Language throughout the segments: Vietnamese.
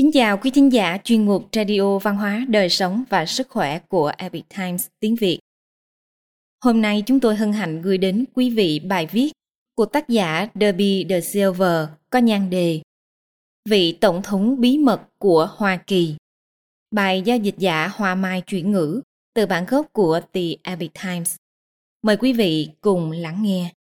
Kính chào quý thính giả chuyên mục Radio Văn hóa, Đời sống và Sức khỏe của Epic Times tiếng Việt. Hôm nay chúng tôi hân hạnh gửi đến quý vị bài viết của tác giả Derby de Silver có nhan đề Vị Tổng thống bí mật của Hoa Kỳ. Bài do dịch giả Hoa Mai chuyển ngữ từ bản gốc của The Epic Times. Mời quý vị cùng lắng nghe.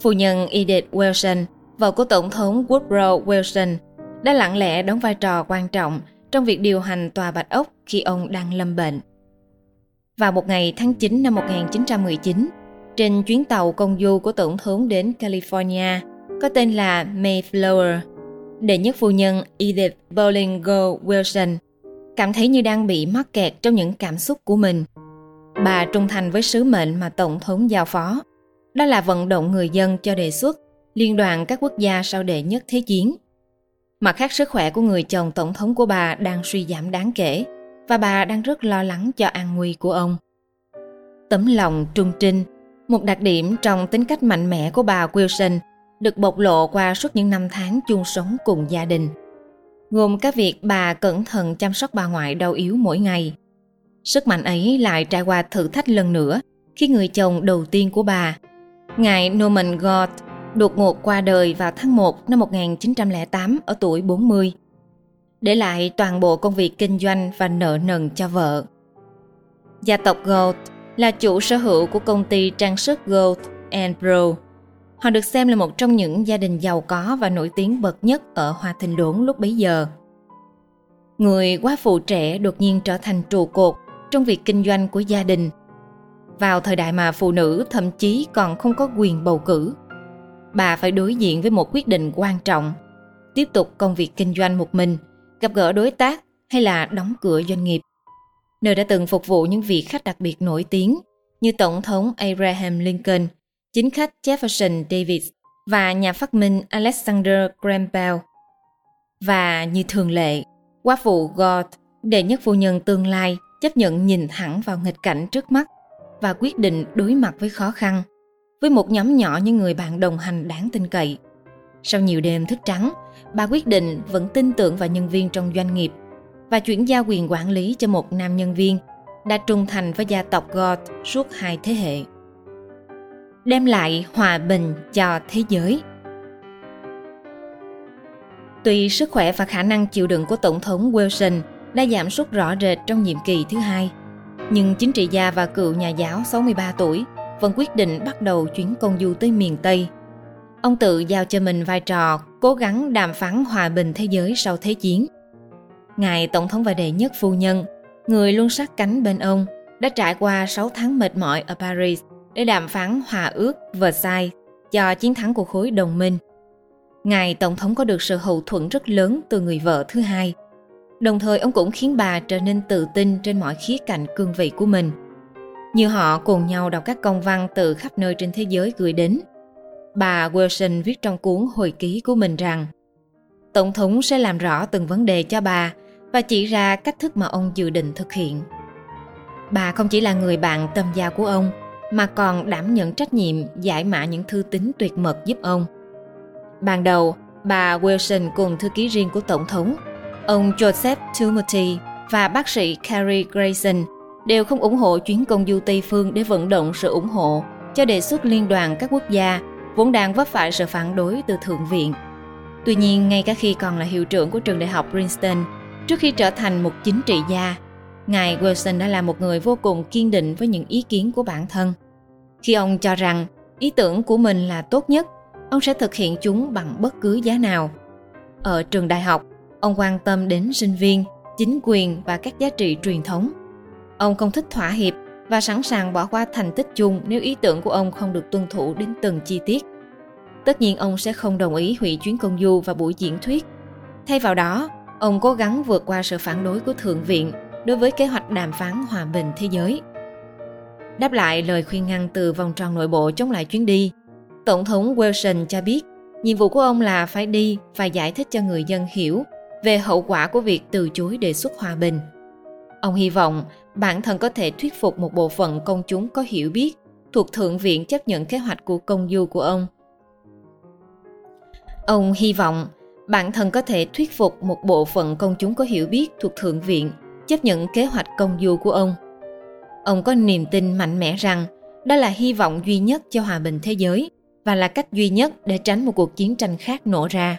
Phu nhân Edith Wilson, vợ của Tổng thống Woodrow Wilson, đã lặng lẽ đóng vai trò quan trọng trong việc điều hành tòa Bạch Ốc khi ông đang lâm bệnh. Vào một ngày tháng 9 năm 1919, trên chuyến tàu công du của Tổng thống đến California có tên là Mayflower, đệ nhất phu nhân Edith Bollinger Wilson cảm thấy như đang bị mắc kẹt trong những cảm xúc của mình. Bà trung thành với sứ mệnh mà Tổng thống giao phó, đó là vận động người dân cho đề xuất liên đoàn các quốc gia sau đệ nhất thế chiến. Mặt khác sức khỏe của người chồng tổng thống của bà đang suy giảm đáng kể và bà đang rất lo lắng cho an nguy của ông. Tấm lòng trung trinh, một đặc điểm trong tính cách mạnh mẽ của bà Wilson được bộc lộ qua suốt những năm tháng chung sống cùng gia đình. Gồm các việc bà cẩn thận chăm sóc bà ngoại đau yếu mỗi ngày. Sức mạnh ấy lại trải qua thử thách lần nữa khi người chồng đầu tiên của bà, ngài Norman Gott, đột ngột qua đời vào tháng 1 năm 1908 ở tuổi 40, để lại toàn bộ công việc kinh doanh và nợ nần cho vợ. Gia tộc Gold là chủ sở hữu của công ty trang sức Gold and Bro. Họ được xem là một trong những gia đình giàu có và nổi tiếng bậc nhất ở Hoa Thịnh Đốn lúc bấy giờ. Người quá phụ trẻ đột nhiên trở thành trụ cột trong việc kinh doanh của gia đình. Vào thời đại mà phụ nữ thậm chí còn không có quyền bầu cử, bà phải đối diện với một quyết định quan trọng. Tiếp tục công việc kinh doanh một mình, gặp gỡ đối tác hay là đóng cửa doanh nghiệp. Nơi đã từng phục vụ những vị khách đặc biệt nổi tiếng như tổng thống abraham lincoln, chính khách jefferson davis và nhà phát minh alexander graham bell. Và như thường lệ, quá phụ god, đệ nhất phu nhân tương lai, chấp nhận nhìn thẳng vào nghịch cảnh trước mắt và quyết định đối mặt với khó khăn với một nhóm nhỏ những người bạn đồng hành đáng tin cậy. Sau nhiều đêm thức trắng, bà quyết định vẫn tin tưởng vào nhân viên trong doanh nghiệp và chuyển giao quyền quản lý cho một nam nhân viên đã trung thành với gia tộc God suốt hai thế hệ. Đem lại hòa bình cho thế giới. Tuy sức khỏe và khả năng chịu đựng của Tổng thống Wilson đã giảm sút rõ rệt trong nhiệm kỳ thứ hai, nhưng chính trị gia và cựu nhà giáo 63 tuổi vẫn quyết định bắt đầu chuyến công du tới miền Tây. Ông tự giao cho mình vai trò cố gắng đàm phán hòa bình thế giới sau Thế chiến. Ngài Tổng thống và đệ nhất phu nhân, người luôn sát cánh bên ông, đã trải qua 6 tháng mệt mỏi ở Paris để đàm phán hòa ước Versailles cho chiến thắng của khối đồng minh. Ngài Tổng thống có được sự hậu thuẫn rất lớn từ người vợ thứ hai. Đồng thời ông cũng khiến bà trở nên tự tin trên mọi khía cạnh cương vị của mình – như họ cùng nhau đọc các công văn từ khắp nơi trên thế giới gửi đến. Bà Wilson viết trong cuốn hồi ký của mình rằng Tổng thống sẽ làm rõ từng vấn đề cho bà và chỉ ra cách thức mà ông dự định thực hiện. Bà không chỉ là người bạn tâm giao của ông, mà còn đảm nhận trách nhiệm giải mã những thư tín tuyệt mật giúp ông. Ban đầu, bà Wilson cùng thư ký riêng của Tổng thống, ông Joseph Tumulty và bác sĩ Carrie Grayson đều không ủng hộ chuyến công du Tây Phương để vận động sự ủng hộ cho đề xuất liên đoàn các quốc gia vốn đang vấp phải sự phản đối từ Thượng viện. Tuy nhiên, ngay cả khi còn là hiệu trưởng của trường đại học Princeton, trước khi trở thành một chính trị gia, Ngài Wilson đã là một người vô cùng kiên định với những ý kiến của bản thân. Khi ông cho rằng ý tưởng của mình là tốt nhất, ông sẽ thực hiện chúng bằng bất cứ giá nào. Ở trường đại học, ông quan tâm đến sinh viên, chính quyền và các giá trị truyền thống – Ông không thích thỏa hiệp và sẵn sàng bỏ qua thành tích chung nếu ý tưởng của ông không được tuân thủ đến từng chi tiết. Tất nhiên ông sẽ không đồng ý hủy chuyến công du và buổi diễn thuyết. Thay vào đó, ông cố gắng vượt qua sự phản đối của Thượng viện đối với kế hoạch đàm phán hòa bình thế giới. Đáp lại lời khuyên ngăn từ vòng tròn nội bộ chống lại chuyến đi, Tổng thống Wilson cho biết nhiệm vụ của ông là phải đi và giải thích cho người dân hiểu về hậu quả của việc từ chối đề xuất hòa bình. Ông hy vọng bản thân có thể thuyết phục một bộ phận công chúng có hiểu biết thuộc thượng viện chấp nhận kế hoạch của công du của ông. Ông hy vọng bản thân có thể thuyết phục một bộ phận công chúng có hiểu biết thuộc Thượng viện chấp nhận kế hoạch công du của ông. Ông có niềm tin mạnh mẽ rằng đó là hy vọng duy nhất cho hòa bình thế giới và là cách duy nhất để tránh một cuộc chiến tranh khác nổ ra.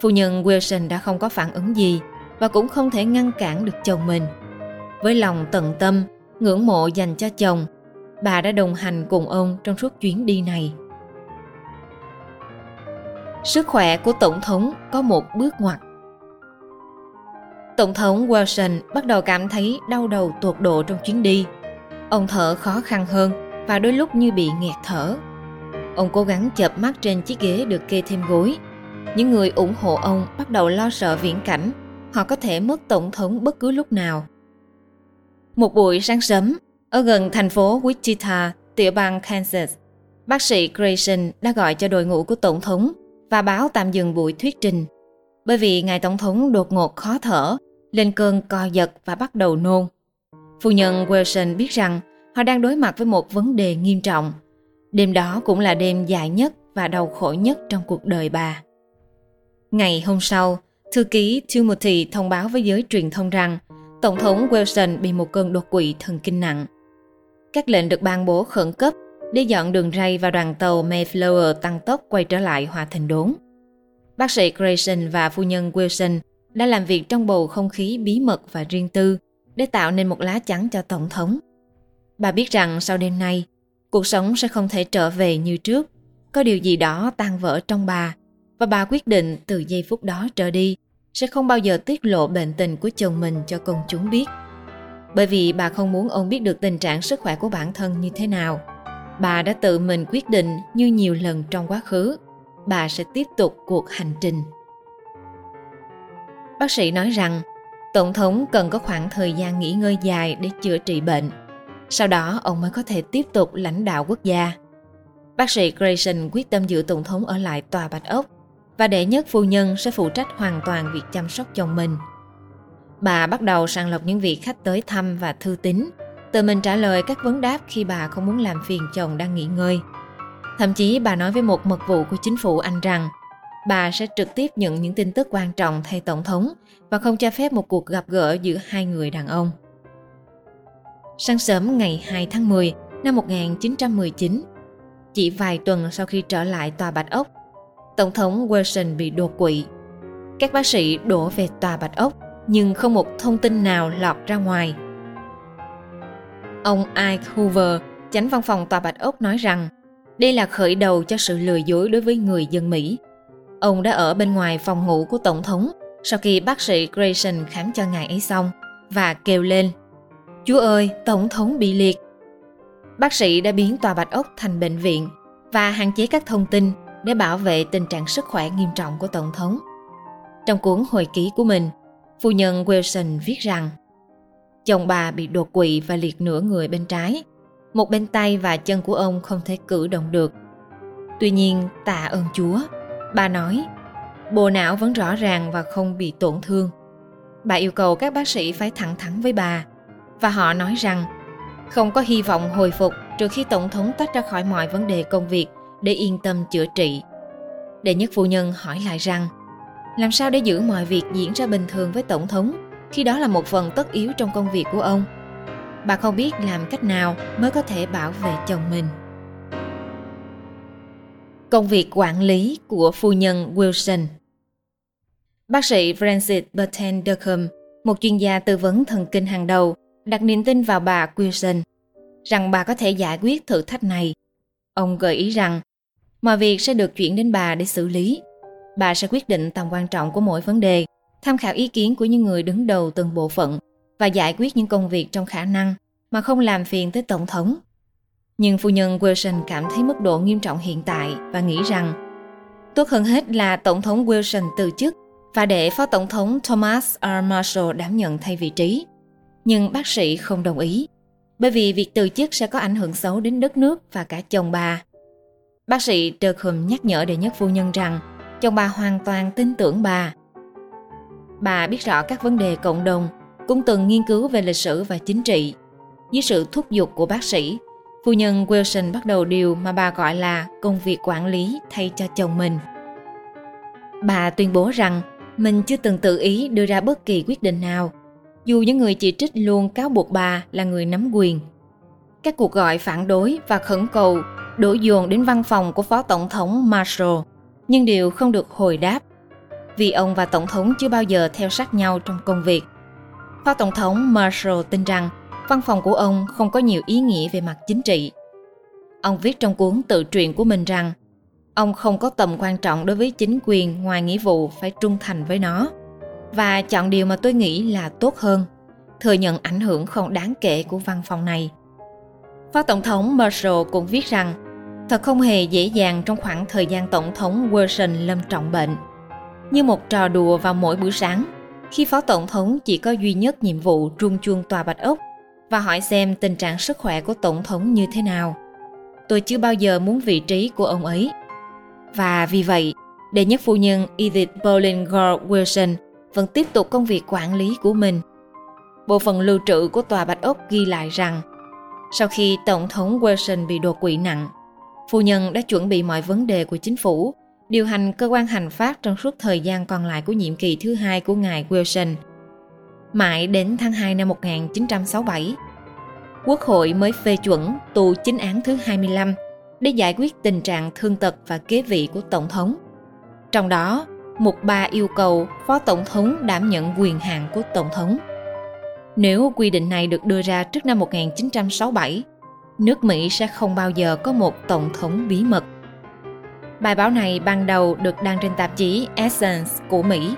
Phu nhân Wilson đã không có phản ứng gì và cũng không thể ngăn cản được chồng mình. Với lòng tận tâm, ngưỡng mộ dành cho chồng, bà đã đồng hành cùng ông trong suốt chuyến đi này. Sức khỏe của Tổng thống có một bước ngoặt. Tổng thống Wilson bắt đầu cảm thấy đau đầu tột độ trong chuyến đi. Ông thở khó khăn hơn và đôi lúc như bị nghẹt thở. Ông cố gắng chợp mắt trên chiếc ghế được kê thêm gối. Những người ủng hộ ông bắt đầu lo sợ viễn cảnh họ có thể mất tổng thống bất cứ lúc nào. Một buổi sáng sớm, ở gần thành phố Wichita, tiểu bang Kansas, bác sĩ Grayson đã gọi cho đội ngũ của tổng thống và báo tạm dừng buổi thuyết trình. Bởi vì ngài tổng thống đột ngột khó thở, lên cơn co giật và bắt đầu nôn. Phu nhân Wilson biết rằng họ đang đối mặt với một vấn đề nghiêm trọng. Đêm đó cũng là đêm dài nhất và đau khổ nhất trong cuộc đời bà. Ngày hôm sau, thư ký Timothy thông báo với giới truyền thông rằng Tổng thống Wilson bị một cơn đột quỵ thần kinh nặng. Các lệnh được ban bố khẩn cấp để dọn đường ray và đoàn tàu Mayflower tăng tốc quay trở lại hòa thành đốn. Bác sĩ Grayson và phu nhân Wilson đã làm việc trong bầu không khí bí mật và riêng tư để tạo nên một lá chắn cho Tổng thống. Bà biết rằng sau đêm nay, cuộc sống sẽ không thể trở về như trước. Có điều gì đó tan vỡ trong bà và bà quyết định từ giây phút đó trở đi sẽ không bao giờ tiết lộ bệnh tình của chồng mình cho công chúng biết. Bởi vì bà không muốn ông biết được tình trạng sức khỏe của bản thân như thế nào. Bà đã tự mình quyết định như nhiều lần trong quá khứ, bà sẽ tiếp tục cuộc hành trình. Bác sĩ nói rằng Tổng thống cần có khoảng thời gian nghỉ ngơi dài để chữa trị bệnh. Sau đó ông mới có thể tiếp tục lãnh đạo quốc gia. Bác sĩ Grayson quyết tâm giữ Tổng thống ở lại tòa Bạch Ốc và đệ nhất phu nhân sẽ phụ trách hoàn toàn việc chăm sóc chồng mình. Bà bắt đầu sàng lọc những vị khách tới thăm và thư tín, tự mình trả lời các vấn đáp khi bà không muốn làm phiền chồng đang nghỉ ngơi. Thậm chí bà nói với một mật vụ của chính phủ Anh rằng bà sẽ trực tiếp nhận những tin tức quan trọng thay Tổng thống và không cho phép một cuộc gặp gỡ giữa hai người đàn ông. Sáng sớm ngày 2 tháng 10 năm 1919, chỉ vài tuần sau khi trở lại tòa Bạch Ốc, Tổng thống Wilson bị đột quỵ. Các bác sĩ đổ về tòa Bạch Ốc nhưng không một thông tin nào lọt ra ngoài. Ông Ike Hoover, chánh văn phòng tòa Bạch Ốc nói rằng đây là khởi đầu cho sự lừa dối đối với người dân Mỹ. Ông đã ở bên ngoài phòng ngủ của Tổng thống sau khi bác sĩ Grayson khám cho ngài ấy xong và kêu lên Chúa ơi, Tổng thống bị liệt. Bác sĩ đã biến tòa Bạch Ốc thành bệnh viện và hạn chế các thông tin để bảo vệ tình trạng sức khỏe nghiêm trọng của Tổng thống. Trong cuốn hồi ký của mình, phu nhân Wilson viết rằng chồng bà bị đột quỵ và liệt nửa người bên trái. Một bên tay và chân của ông không thể cử động được. Tuy nhiên, tạ ơn Chúa, bà nói, bộ não vẫn rõ ràng và không bị tổn thương. Bà yêu cầu các bác sĩ phải thẳng thắn với bà và họ nói rằng không có hy vọng hồi phục trừ khi Tổng thống tách ra khỏi mọi vấn đề công việc để yên tâm chữa trị. Đệ nhất phu nhân hỏi lại rằng làm sao để giữ mọi việc diễn ra bình thường với Tổng thống khi đó là một phần tất yếu trong công việc của ông. Bà không biết làm cách nào mới có thể bảo vệ chồng mình. Công việc quản lý của phu nhân Wilson Bác sĩ Francis Burton Durham, một chuyên gia tư vấn thần kinh hàng đầu, đặt niềm tin vào bà Wilson rằng bà có thể giải quyết thử thách này. Ông gợi ý rằng mọi việc sẽ được chuyển đến bà để xử lý. Bà sẽ quyết định tầm quan trọng của mỗi vấn đề, tham khảo ý kiến của những người đứng đầu từng bộ phận và giải quyết những công việc trong khả năng mà không làm phiền tới Tổng thống. Nhưng phu nhân Wilson cảm thấy mức độ nghiêm trọng hiện tại và nghĩ rằng tốt hơn hết là Tổng thống Wilson từ chức và để Phó Tổng thống Thomas R. Marshall đảm nhận thay vị trí. Nhưng bác sĩ không đồng ý, bởi vì việc từ chức sẽ có ảnh hưởng xấu đến đất nước và cả chồng bà. Bác sĩ Durham nhắc nhở đệ nhất phu nhân rằng chồng bà hoàn toàn tin tưởng bà. Bà biết rõ các vấn đề cộng đồng, cũng từng nghiên cứu về lịch sử và chính trị. Dưới sự thúc giục của bác sĩ, phu nhân Wilson bắt đầu điều mà bà gọi là công việc quản lý thay cho chồng mình. Bà tuyên bố rằng mình chưa từng tự ý đưa ra bất kỳ quyết định nào, dù những người chỉ trích luôn cáo buộc bà là người nắm quyền. Các cuộc gọi phản đối và khẩn cầu đổ dồn đến văn phòng của Phó Tổng thống Marshall, nhưng đều không được hồi đáp, vì ông và Tổng thống chưa bao giờ theo sát nhau trong công việc. Phó Tổng thống Marshall tin rằng văn phòng của ông không có nhiều ý nghĩa về mặt chính trị. Ông viết trong cuốn tự truyện của mình rằng ông không có tầm quan trọng đối với chính quyền ngoài nghĩa vụ phải trung thành với nó và chọn điều mà tôi nghĩ là tốt hơn, thừa nhận ảnh hưởng không đáng kể của văn phòng này. Phó Tổng thống Marshall cũng viết rằng thật không hề dễ dàng trong khoảng thời gian Tổng thống Wilson lâm trọng bệnh. Như một trò đùa vào mỗi buổi sáng, khi Phó Tổng thống chỉ có duy nhất nhiệm vụ trung chuông tòa Bạch Ốc và hỏi xem tình trạng sức khỏe của Tổng thống như thế nào. Tôi chưa bao giờ muốn vị trí của ông ấy. Và vì vậy, đệ nhất phu nhân Edith Bowling Gore Wilson vẫn tiếp tục công việc quản lý của mình. Bộ phận lưu trữ của tòa Bạch Ốc ghi lại rằng sau khi Tổng thống Wilson bị đột quỵ nặng, phu nhân đã chuẩn bị mọi vấn đề của chính phủ, điều hành cơ quan hành pháp trong suốt thời gian còn lại của nhiệm kỳ thứ hai của ngài Wilson. Mãi đến tháng 2 năm 1967, Quốc hội mới phê chuẩn tù chính án thứ 25 để giải quyết tình trạng thương tật và kế vị của Tổng thống. Trong đó, Mục 3 yêu cầu Phó Tổng thống đảm nhận quyền hạn của Tổng thống. Nếu quy định này được đưa ra trước năm 1967, nước Mỹ sẽ không bao giờ có một tổng thống bí mật. Bài báo này ban đầu được đăng trên tạp chí Essence của Mỹ.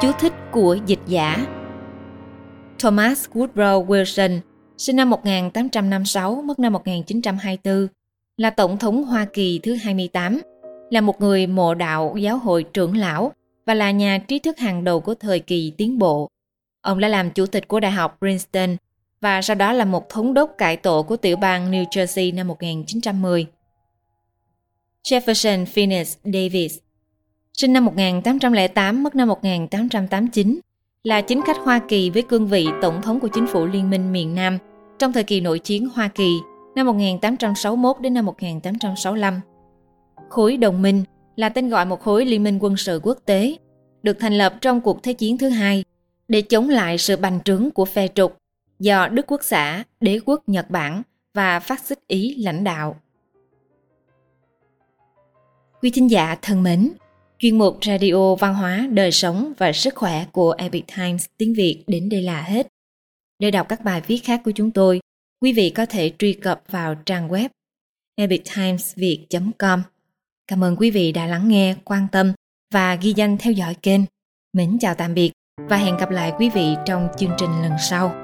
Chú thích của dịch giả Thomas Woodrow Wilson, sinh năm 1856, mất năm 1924, là Tổng thống Hoa Kỳ thứ 28, là một người mộ đạo giáo hội trưởng lão và là nhà trí thức hàng đầu của thời kỳ tiến bộ. Ông đã làm chủ tịch của Đại học Princeton và sau đó là một thống đốc cải tổ của tiểu bang New Jersey năm 1910. Jefferson Phineas Davis sinh năm 1808, mất năm 1889, là chính khách Hoa Kỳ với cương vị Tổng thống của chính phủ Liên minh miền Nam trong thời kỳ nội chiến Hoa Kỳ năm 1861 đến năm 1865. Khối đồng minh là tên gọi một khối liên minh quân sự quốc tế, được thành lập trong cuộc Thế chiến thứ hai để chống lại sự bành trướng của phe trục do Đức Quốc xã, Đế quốc Nhật Bản và phát xít Ý lãnh đạo. Quý thính giả thân mến, chuyên mục Radio Văn hóa, Đời sống và Sức khỏe của Epic Times tiếng Việt đến đây là hết. Để đọc các bài viết khác của chúng tôi, quý vị có thể truy cập vào trang web epictimesviet.com. Cảm ơn quý vị đã lắng nghe, quan tâm và ghi danh theo dõi kênh. Mến chào tạm biệt và hẹn gặp lại quý vị trong chương trình lần sau.